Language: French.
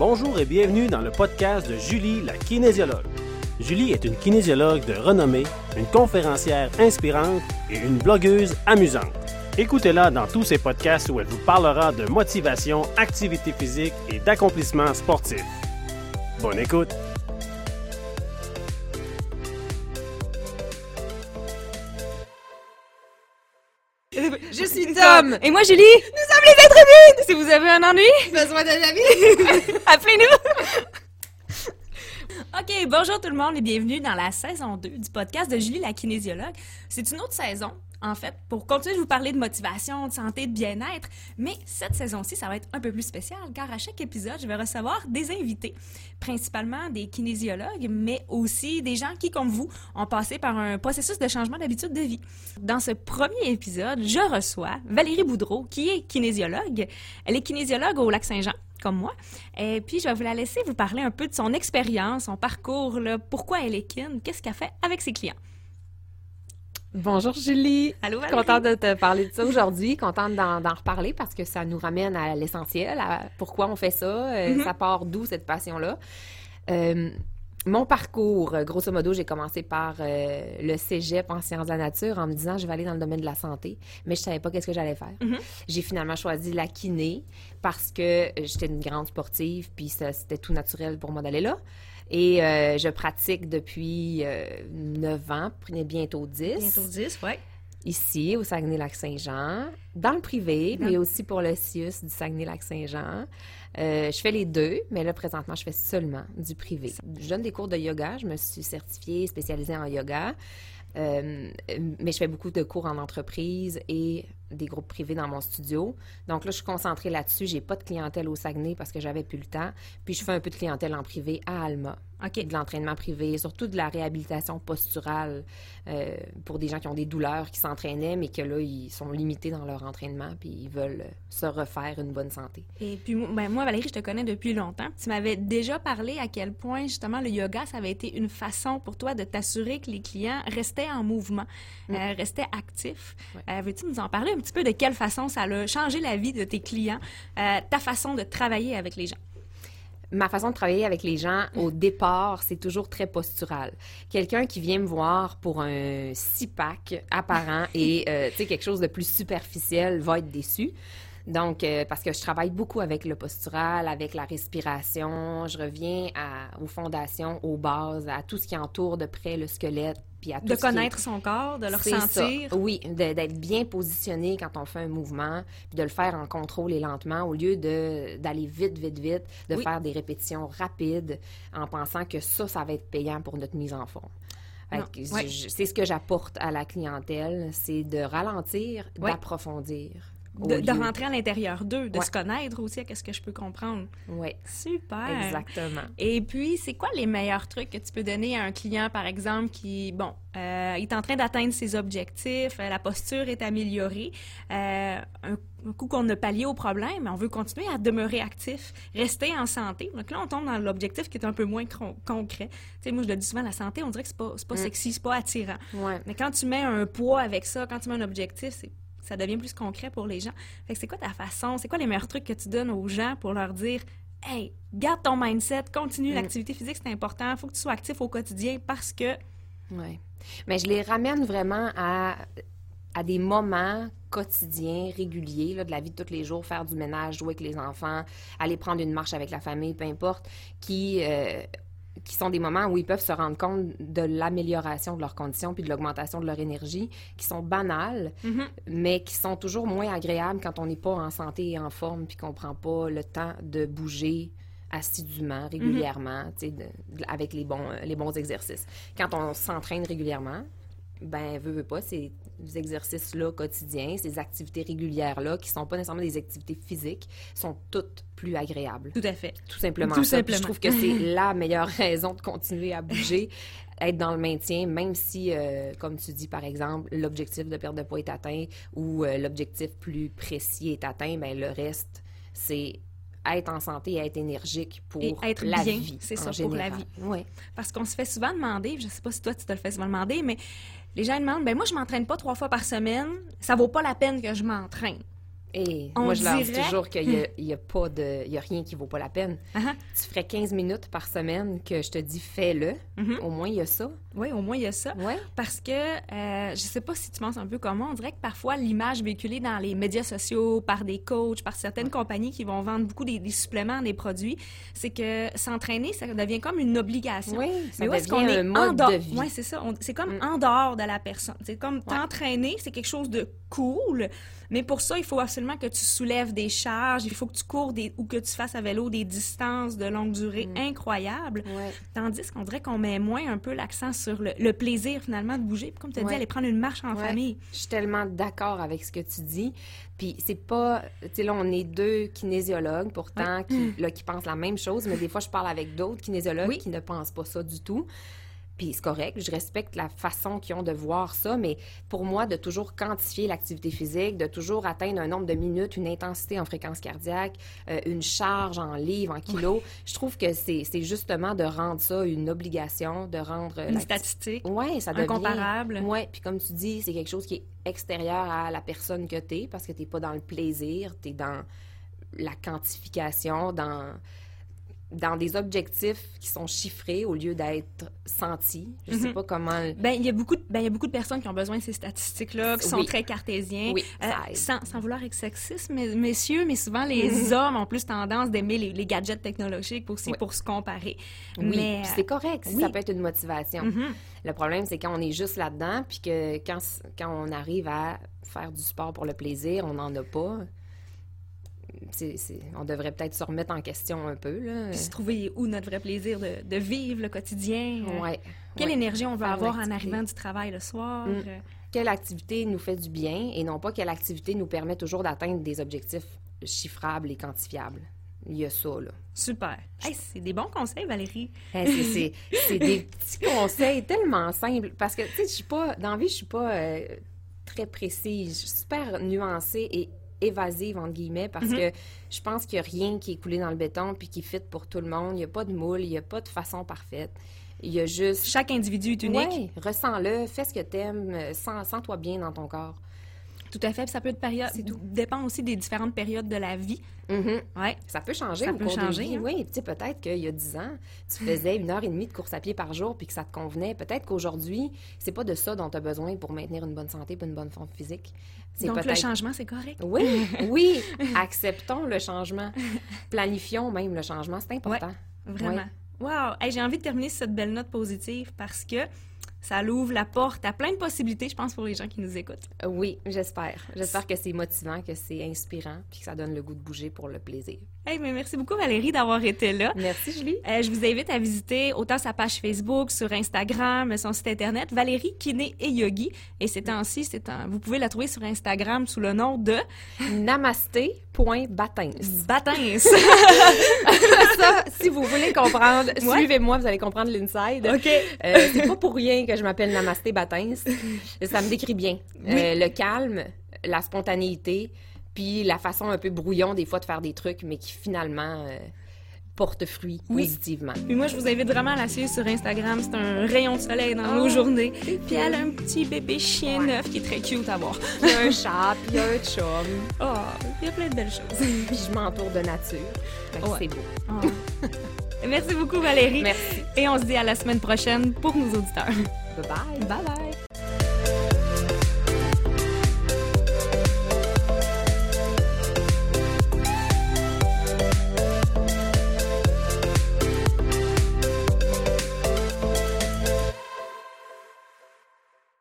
Bonjour et bienvenue dans le podcast de Julie, la kinésiologue. Julie est une kinésiologue de renommée, une conférencière inspirante et une blogueuse amusante. Écoutez-la dans tous ses podcasts où elle vous parlera de motivation, activité physique et d'accomplissement sportif. Bonne écoute! Je suis Tom. Et moi, Julie? Nous sommes les êtres humains. Si vous avez un ennui, Besoin d'un ami. appelez-nous. OK, bonjour tout le monde et bienvenue dans la saison 2 du podcast de Julie la kinésiologue. C'est une autre saison, en fait, pour continuer de vous parler de motivation, de santé, de bien-être. Mais cette saison-ci, ça va être un peu plus spécial car à chaque épisode, je vais recevoir des invités, principalement des kinésiologues, mais aussi des gens qui, comme vous, ont passé par un processus de changement d'habitude de vie. Dans ce premier épisode, je reçois Valérie Boudreau, qui est kinésiologue. Elle est kinésiologue au Lac-Saint-Jean comme moi. Et puis, je vais vous la laisser vous parler un peu de son expérience, son parcours, pourquoi elle est kin, qu'est-ce qu'elle fait avec ses clients? Bonjour Julie. Allô, Valérie? Contente de te parler de ça aujourd'hui. Contente d'en, reparler parce que ça nous ramène à l'essentiel, à pourquoi on fait ça. euh, Mhm. Ça part d'où cette passion-là. Euh, mon parcours, grosso modo, j'ai commencé par euh, le cégep en sciences de la nature en me disant je vais aller dans le domaine de la santé, mais je savais pas qu'est-ce que j'allais faire. Mhm. J'ai finalement choisi la kiné parce que j'étais une grande sportive, puis ça, c'était tout naturel pour moi d'aller là. Et euh, je pratique depuis euh, 9 ans, prenez bientôt 10 Bientôt 10, ouais. ici au Saguenay-Lac-Saint-Jean, dans le privé, Dans- mais aussi pour le CIUS du Saguenay-Lac-Saint-Jean. Euh, je fais les deux, mais là, présentement, je fais seulement du privé. Je donne des cours de yoga. Je me suis certifiée, spécialisée en yoga. Euh, mais je fais beaucoup de cours en entreprise et des groupes privés dans mon studio. Donc là, je suis concentrée là-dessus. J'ai pas de clientèle au Saguenay parce que j'avais plus le temps. Puis je fais un peu de clientèle en privé à Alma. OK. De l'entraînement privé, surtout de la réhabilitation posturale euh, pour des gens qui ont des douleurs, qui s'entraînaient, mais que là, ils sont limités dans leur entraînement, puis ils veulent se refaire une bonne santé. Et puis, ben, moi, Valérie, je te connais depuis longtemps. Tu m'avais déjà parlé à quel point, justement, le yoga, ça avait été une façon pour toi de t'assurer que les clients restaient en mouvement, euh, restaient actifs. Ouais. Euh, Veux-tu nous en parler un petit peu de quelle façon ça a changé la vie de tes clients, euh, ta façon de travailler avec les gens? Ma façon de travailler avec les gens, au départ, c'est toujours très postural. Quelqu'un qui vient me voir pour un six-pack apparent et, euh, quelque chose de plus superficiel va être déçu. Donc, euh, parce que je travaille beaucoup avec le postural, avec la respiration, je reviens à- aux fondations, aux bases, à tout ce qui entoure de près le squelette, puis à tout De qui connaître son corps, de le ça. ressentir. Oui, d'être bien positionné quand on fait un mouvement, puis de le faire en contrôle et lentement, au lieu de d'aller vite, vite, vite, de Oui. faire des répétitions rapides en pensant que ça, ça va être payant pour notre mise en forme. Ouais. C'est ce que j'apporte à la clientèle, c'est de ralentir, Ouais. d'approfondir. De, rentrer à l'intérieur d'eux, de Ouais. se connaître aussi, qu'est-ce que je peux comprendre. Ouais, Super! exactement. Et puis, c'est quoi les meilleurs trucs que tu peux donner à un client, par exemple, qui, bon, euh, est en train d'atteindre ses objectifs, euh, la posture est améliorée, euh, un, un coup qu'on a pallié au problème, on veut continuer à demeurer actif, rester en santé. Donc là, on tombe dans l'objectif qui est un peu moins concret. Tu sais, moi, je le dis souvent, la santé, on dirait que c'est pas, pas Mm. sexy, c'est pas attirant. Ouais. Mais quand tu mets un poids avec ça, quand tu mets un objectif, c'est ça devient plus concret pour les gens. Fait que c'est quoi ta façon, c'est quoi les meilleurs trucs que tu donnes aux gens pour leur dire Hey, garde ton mindset, continue Mm. l'activité physique, c'est important, faut que tu sois actif au quotidien parce que Ouais. Mais je les ramène vraiment à, à des moments quotidiens, réguliers, là, de la vie de tous les jours, faire du ménage, jouer avec les enfants, aller prendre une marche avec la famille, peu importe, qui, euh, qui sont des moments où ils peuvent se rendre compte de l'amélioration de leurs conditions puis de l'augmentation de leur énergie, qui sont banales, Mhm. mais qui sont toujours moins agréables quand on n'est pas en santé et en forme puis qu'on prend pas le temps de bouger assidûment, régulièrement, de- de- avec les bons, euh, les bons exercices. Quand on s'entraîne régulièrement, ben, veut, veut pas, ces exercices-là quotidiens, ces activités régulières-là, qui sont pas nécessairement des activités physiques, sont toutes plus agréables. tout à fait. Tout simplement Tout ça. Simplement. je trouve que c'est la meilleure raison de continuer à bouger, être dans le maintien, même si, euh, comme tu dis, par exemple, l'objectif de perte de poids est atteint ou euh, l'objectif plus précis est atteint, ben le reste, c'est être en santé et être énergique pour Et être la bien, vie. c'est ça, pour la général. vie. Parce qu'on se fait souvent demander, je sais pas si toi tu te le fais souvent demander, mais les gens demandent ben moi je m'entraîne pas trois fois par semaine, ça vaut pas la peine que je m'entraîne. Et On moi, je leur dis dirait- toujours qu'il n'y a, il y a pas de, y a rien qui vaut pas la peine. Ah, Tu ferais 15 minutes par semaine que je te dis fais-le. Mhm. Au moins, il y a ça. Oui, au moins il y a ça. Ouais. Parce que, euh, je sais pas si tu penses un peu comme moi, on dirait que parfois l'image véhiculée dans les médias sociaux, par des coachs, par certaines compagnies qui vont vendre beaucoup des, des suppléments, des produits, c'est que s'entraîner, ça devient comme une obligation. Oui, ça Mais où est-ce qu'on est en dehors? Ouais, c'est ça. C'est comme Mm. en dehors de la personne. C'est comme t'entraîner, c'est quelque chose de cool, mais pour ça, il faut absolument que tu soulèves des charges, il faut que tu cours des, ou que tu fasses à vélo des distances de longue durée Mm. incroyables. Tandis qu'on dirait qu'on met moins un peu l'accent sur le, le plaisir finalement de bouger. Puis comme tu as dit, aller prendre une marche en Ouais. famille. Je suis tellement d'accord avec ce que tu dis. Puis c'est pas, tu sais là, on est deux kinésiologues pourtant qui, là, qui pensent la même chose, mais des fois je parle avec d'autres kinésiologues Oui. qui ne pensent pas ça du tout. Puis c'est correct, je respecte la façon qu'ils ont de voir ça, mais pour moi, de toujours quantifier l'activité physique, de toujours atteindre un nombre de minutes, une intensité en fréquence cardiaque, euh, une charge en livres, en kilos, je trouve que c'est justement de rendre ça une obligation, de rendre Une l'acti- statistique. Ouais, ça devient... Incomparable. Ouais, puis comme tu dis, c'est quelque chose qui est extérieur à la personne que tu es parce que tu pas dans le plaisir, tu es dans la quantification, dans, dans des objectifs qui sont chiffrés au lieu d'être sentis. Je sais Mhm. pas comment... Ben, il y a beaucoup de, ben, il y a beaucoup de personnes qui ont besoin de ces statistiques-là, qui sont Oui. très cartésiens. Oui, Euh, sans, sans vouloir être sexiste, mais, messieurs, mais souvent les hommes ont plus tendance d'aimer les, les gadgets technologiques aussi Oui. pour se comparer. Oui, mais, c'est correct ça peut être une motivation. Mhm. Le problème, c'est quand on est juste là-dedans, puis que quand, quand on arrive à faire du sport pour le plaisir, on n'en a pas. C'est- on devrait peut-être se remettre en question un peu. Là. Puis se trouver où notre vrai plaisir de, de vivre le quotidien. euh, Ouais. Quelle ouais. énergie on veut Faire avoir en arrivant du travail le soir. Mm. euh, quelle activité nous fait du bien et non pas quelle activité nous permet toujours d'atteindre des objectifs chiffrables et quantifiables. Il y a ça, là. Super. Hey, c'est des bons conseils, Valérie. Hein, c'est- des petits conseils tellement simples. Parce que, tu sais, je suis pas... Dans la vie, je suis pas euh, très précise. Je suis super nuancée et évasive, entre guillemets, parce que je pense qu'il n'y a rien qui est coulé dans le béton puis qui fit pour tout le monde. Il n'y a pas de moule, il n'y a pas de façon parfaite. Il y a juste... Chaque individu est unique. Ouais, ressens-le, fais ce que t'aimes, euh, sens- sens-toi bien dans ton corps. Tout à fait. Puis ça peut être période, C'est tout. dépend aussi des différentes périodes de la vie. Mhm. Ouais. Ça peut changer Ça au peut cours changer, vie. hein. Oui, tu sais, peut-être qu'il y a 10 ans, tu faisais une heure et demie de course à pied par jour puis que ça te convenait. Peut-être qu'aujourd'hui, c'est pas de ça dont tu as besoin pour maintenir une bonne santé et une bonne forme physique. C'est Donc le changement, c'est correct. Oui, oui, acceptons le changement. Planifions même le changement, c'est important. Vraiment. Wow! Hey, J'ai envie de terminer sur cette belle note positive parce que ça l'ouvre la porte à plein de possibilités, je pense, pour les gens qui nous écoutent. Oui, j'espère. J'espère que c'est motivant, que c'est inspirant puis que ça donne le goût de bouger pour le plaisir. Hey, mais merci beaucoup, Valérie, d'avoir été là. Merci, Julie. Euh, je vous invite à visiter autant sa page Facebook, sur Instagram, son site internet, Valérie Kiné et Yogi. Et ces temps-ci, c'est un- vous pouvez la trouver sur Instagram sous le nom de Namasté.batins. Batins. ça, si vous voulez comprendre, Ouais. suivez-moi, vous allez comprendre l'inside. OK. Euh, c'est pas pour rien que je m'appelle Namasté Batins. Ça me décrit bien. Euh, le calme, la spontanéité, puis la façon un peu brouillon des fois de faire des trucs, mais qui finalement euh, portent fruit Oui. positivement. Puis moi, je vous invite vraiment à la suivre sur Instagram. C'est un rayon de soleil dans nos Oh, journées. Puis elle a un petit bébé chien Ouais. neuf qui est très cute à voir. Il y a un chat, puis il y a un chum, Oh, il y a plein de belles choses. puis je m'entoure de nature. Ouais. C'est beau. Oh. Merci beaucoup, Valérie. Merci. Et on se dit à la semaine prochaine pour nos auditeurs. Bye bye. Bye bye.